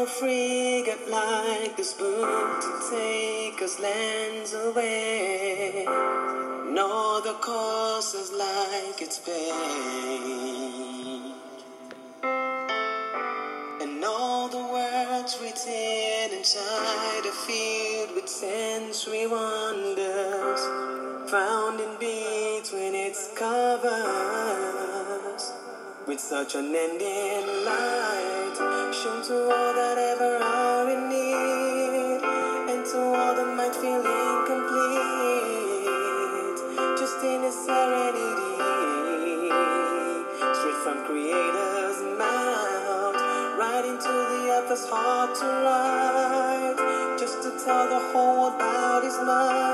no frigate like a spoon to take us lands away, nor the courses like its pain. And all the words written inside are filled with sensory wonders with such an ending light. Shown to all that ever are in need and to all that might feel incomplete. Just in a serenity straight from creator's mouth right into the other's heart to write. Just to tell the whole world about his might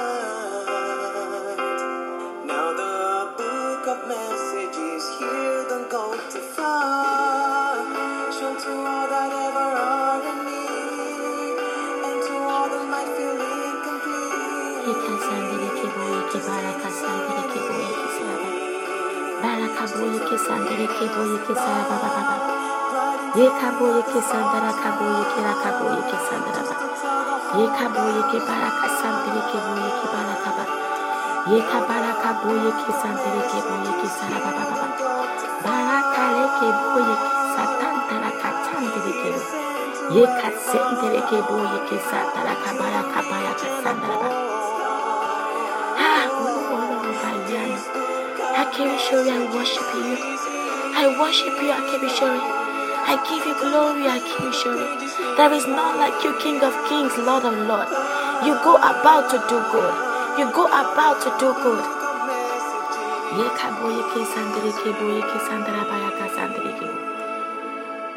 boyeke sandereke boyeke sarababa. Yeka boyeke sandaraka boyeke raka boyeke sandaraba. Yeka boyeke baraka sandereke boyeke barakaba. Yeka baraka boyeke sandereke boyeke sarababa. Baraka leke boyeke satantaraka chandereke. Yeka sendereke boyeke sataraka baraka baraka sandaraba. I worship you. I worship you, Akéwìsórí. I give you glory, Akéwìsórí. There is none like you, King of kings, Lord of lords. You go about to do good. You go about to do good.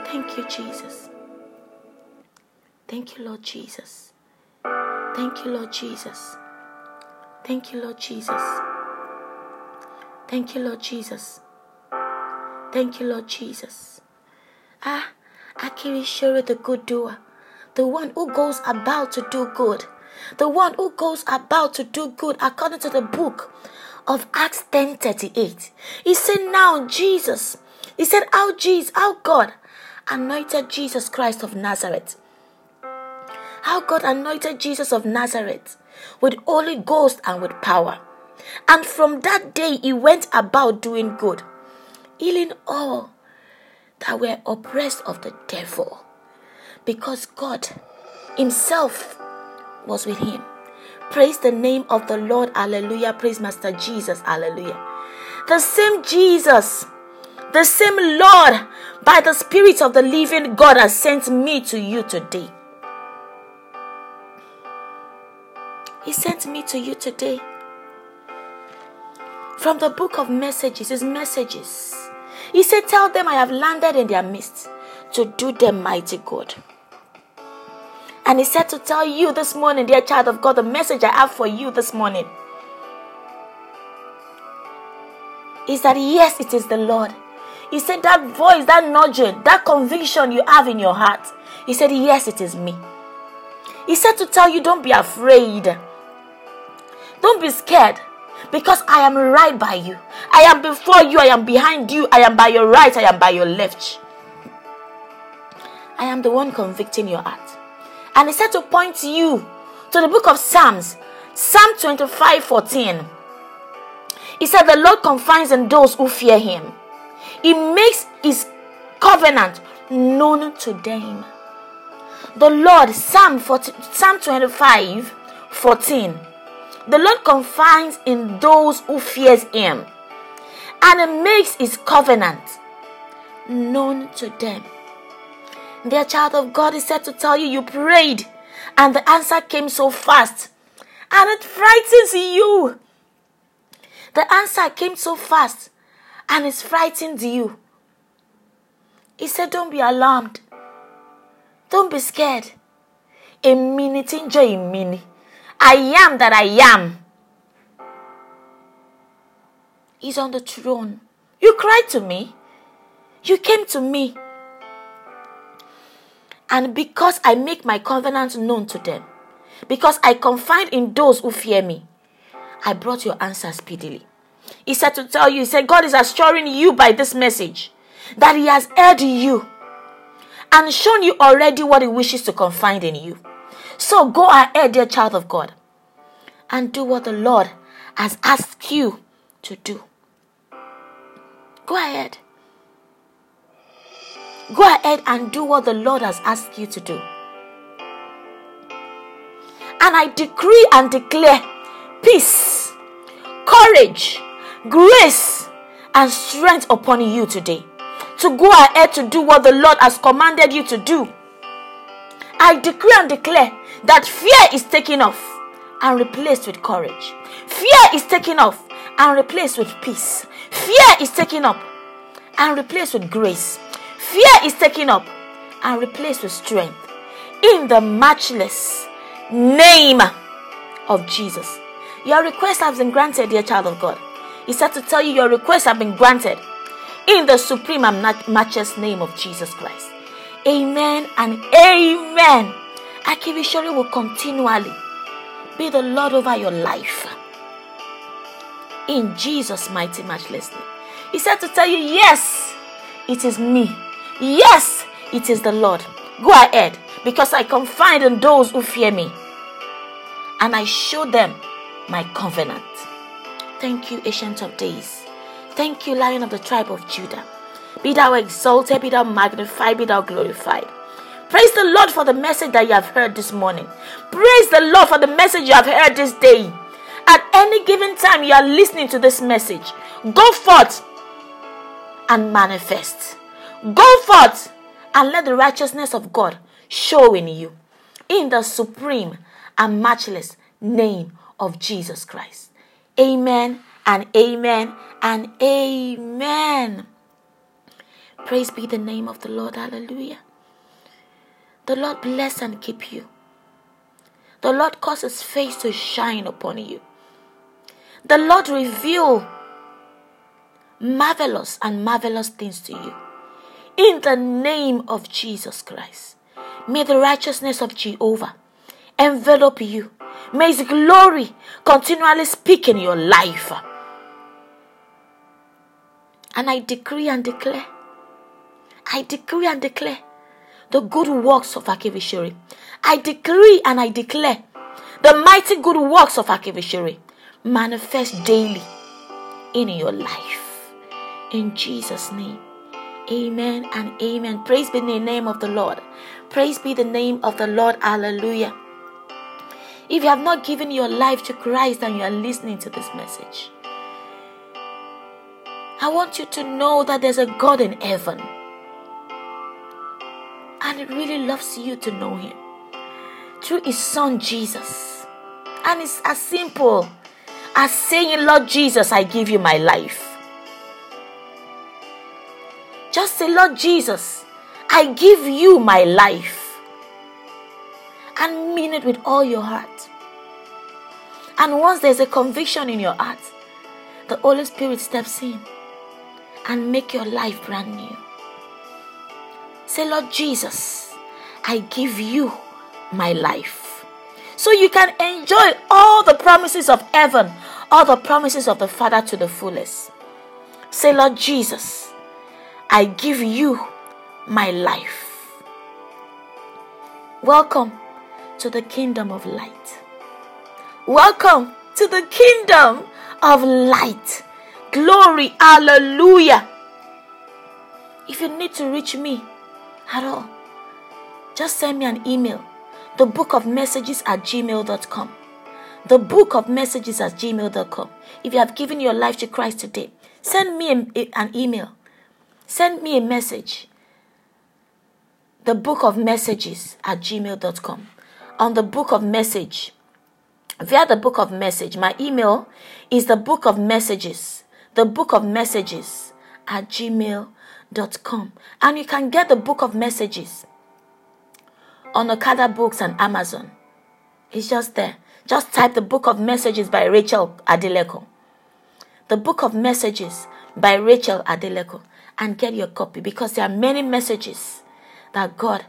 Thank you, Jesus. Thank you, Lord Jesus. Thank you, Lord Jesus. Thank you, Lord Jesus. Thank you, Lord Jesus. Thank you, Lord Jesus. Ah, Akiri Shure, the good doer, the one who goes about to do good, the one who goes about to do good according to the book of Acts 10:38. He said, Now Jesus, he said, How Jesus, how God anointed Jesus Christ of Nazareth. How God anointed Jesus of Nazareth with Holy Ghost and with power. And from that day he went about doing good, healing all that were oppressed of the devil, because God Himself was with him. Praise the name of the Lord, hallelujah. Praise Master Jesus, hallelujah. The same Jesus, the same Lord, by the Spirit of the living God, has sent me to you today. He sent me to you today. From the book of messages, his messages. He said, Tell them I have landed in their midst to do them mighty good. And he said to tell you this morning, dear child of God, the message I have for you this morning is that yes, it is the Lord. He said that voice, that nudging, that conviction you have in your heart. He said, Yes, it is me. He said to tell you, Don't be afraid. Don't be scared because I am right by you. I am before you. I am behind you. I am by your right. I am by your left. I am the one convicting your heart. And he said to point you to the book of Psalms, Psalm 25 14. He said, The Lord confines in those who fear him, He makes his covenant known to them. The Lord, Psalm, 40, Psalm 25 14. The Lord confines in those who fears him and he makes his covenant known to them. Dear child of God, he said to tell you, you prayed and the answer came so fast and it frightens you. The answer came so fast and it frightened you. He said, Don't be alarmed. Don't be scared. A minute, enjoy a minute. I am that I am. He's on the throne. You cried to me. You came to me. And because I make my covenant known to them, because I confide in those who fear me, I brought your answer speedily. He said to tell you, He said, God is assuring you by this message that He has heard you and shown you already what He wishes to confide in you. So go ahead, dear child of God, and do what the Lord has asked you to do. Go ahead. Go ahead and do what the Lord has asked you to do. And I decree and declare peace, courage, grace, and strength upon you today to go ahead to do what the Lord has commanded you to do. I decree and declare that fear is taken off and replaced with courage. Fear is taken off and replaced with peace. Fear is taken up and replaced with grace. Fear is taken up and replaced with strength. In the matchless name of Jesus. Your request has been granted, dear child of God. He said to tell you your requests have been granted in the supreme and matchless name of Jesus Christ. Amen and amen. I keep Akibishori will continually be the Lord over your life. In Jesus' mighty matchless. He said to tell you, yes, it is me. Yes, it is the Lord. Go ahead, because I confide in those who fear me. And I show them my covenant. Thank you, Ancient of Days. Thank you, Lion of the tribe of Judah. Be thou exalted, be thou magnified, be thou glorified. Praise the Lord for the message that you have heard this morning. Praise the Lord for the message you have heard this day. At any given time you are listening to this message, go forth and manifest. Go forth and let the righteousness of God show in you. In the supreme and matchless name of Jesus Christ. Amen and amen and amen. Praise be the name of the Lord. Hallelujah. The Lord bless and keep you. The Lord cause his face to shine upon you. The Lord reveal marvelous and marvelous things to you. In the name of Jesus Christ. May the righteousness of Jehovah envelop you. May his glory continually speak in your life. And I decree and declare, I decree and declare the good works of Akivishori. I decree and I declare the mighty good works of Akivishori manifest daily in your life. In Jesus' name. Amen and amen. Praise be the name of the Lord. Praise be the name of the Lord. Hallelujah. If you have not given your life to Christ and you are listening to this message, I want you to know that there's a God in heaven. And He really loves you to know Him through His Son Jesus. And it's as simple as saying, Lord Jesus, I give you my life. Just say, Lord Jesus, I give you my life. And mean it with all your heart. And once there's a conviction in your heart, the Holy Spirit steps in and make your life brand new. Say, Lord Jesus, I give you my life. So you can enjoy all the promises of heaven, all the promises of the Father to the fullest. Say, Lord Jesus, I give you my life. Welcome to the kingdom of light. Welcome to the kingdom of light. Glory, hallelujah. If you need to reach me at all, just send me an email. The book of messages at gmail.com. The book of messages at gmail.com. If you have given your life to Christ today, send me an email. Send me a message. The book of messages at gmail.com. On the book of message, via the book of message, my email is the book of messages the book of messages at gmail.com. .Com and you can get the book of messages on Okada Books and Amazon. It's just there. Just type the book of messages by Rachel Adeleko. The book of messages by Rachel Adeleko and get your copy because there are many messages that God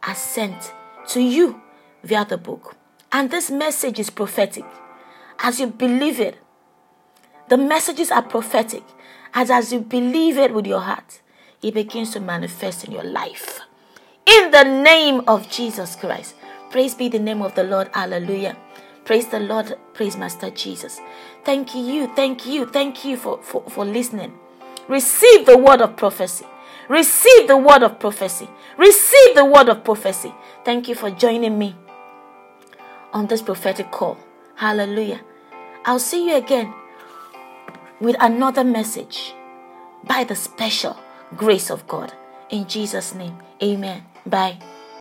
has sent to you via the book. And this message is prophetic. As you believe it, the messages are prophetic. As as you believe it with your heart, it begins to manifest in your life. in the name of Jesus Christ. Praise be the name of the Lord. Hallelujah. Praise the Lord. Praise Master Jesus. Thank you. Thank you. Thank you for, for, for listening. Receive the word of prophecy. Receive the word of prophecy. Receive the word of prophecy. Thank you for joining me on this prophetic call. Hallelujah. I'll see you again with another message by the special grace of God. In Jesus' name, amen. Bye.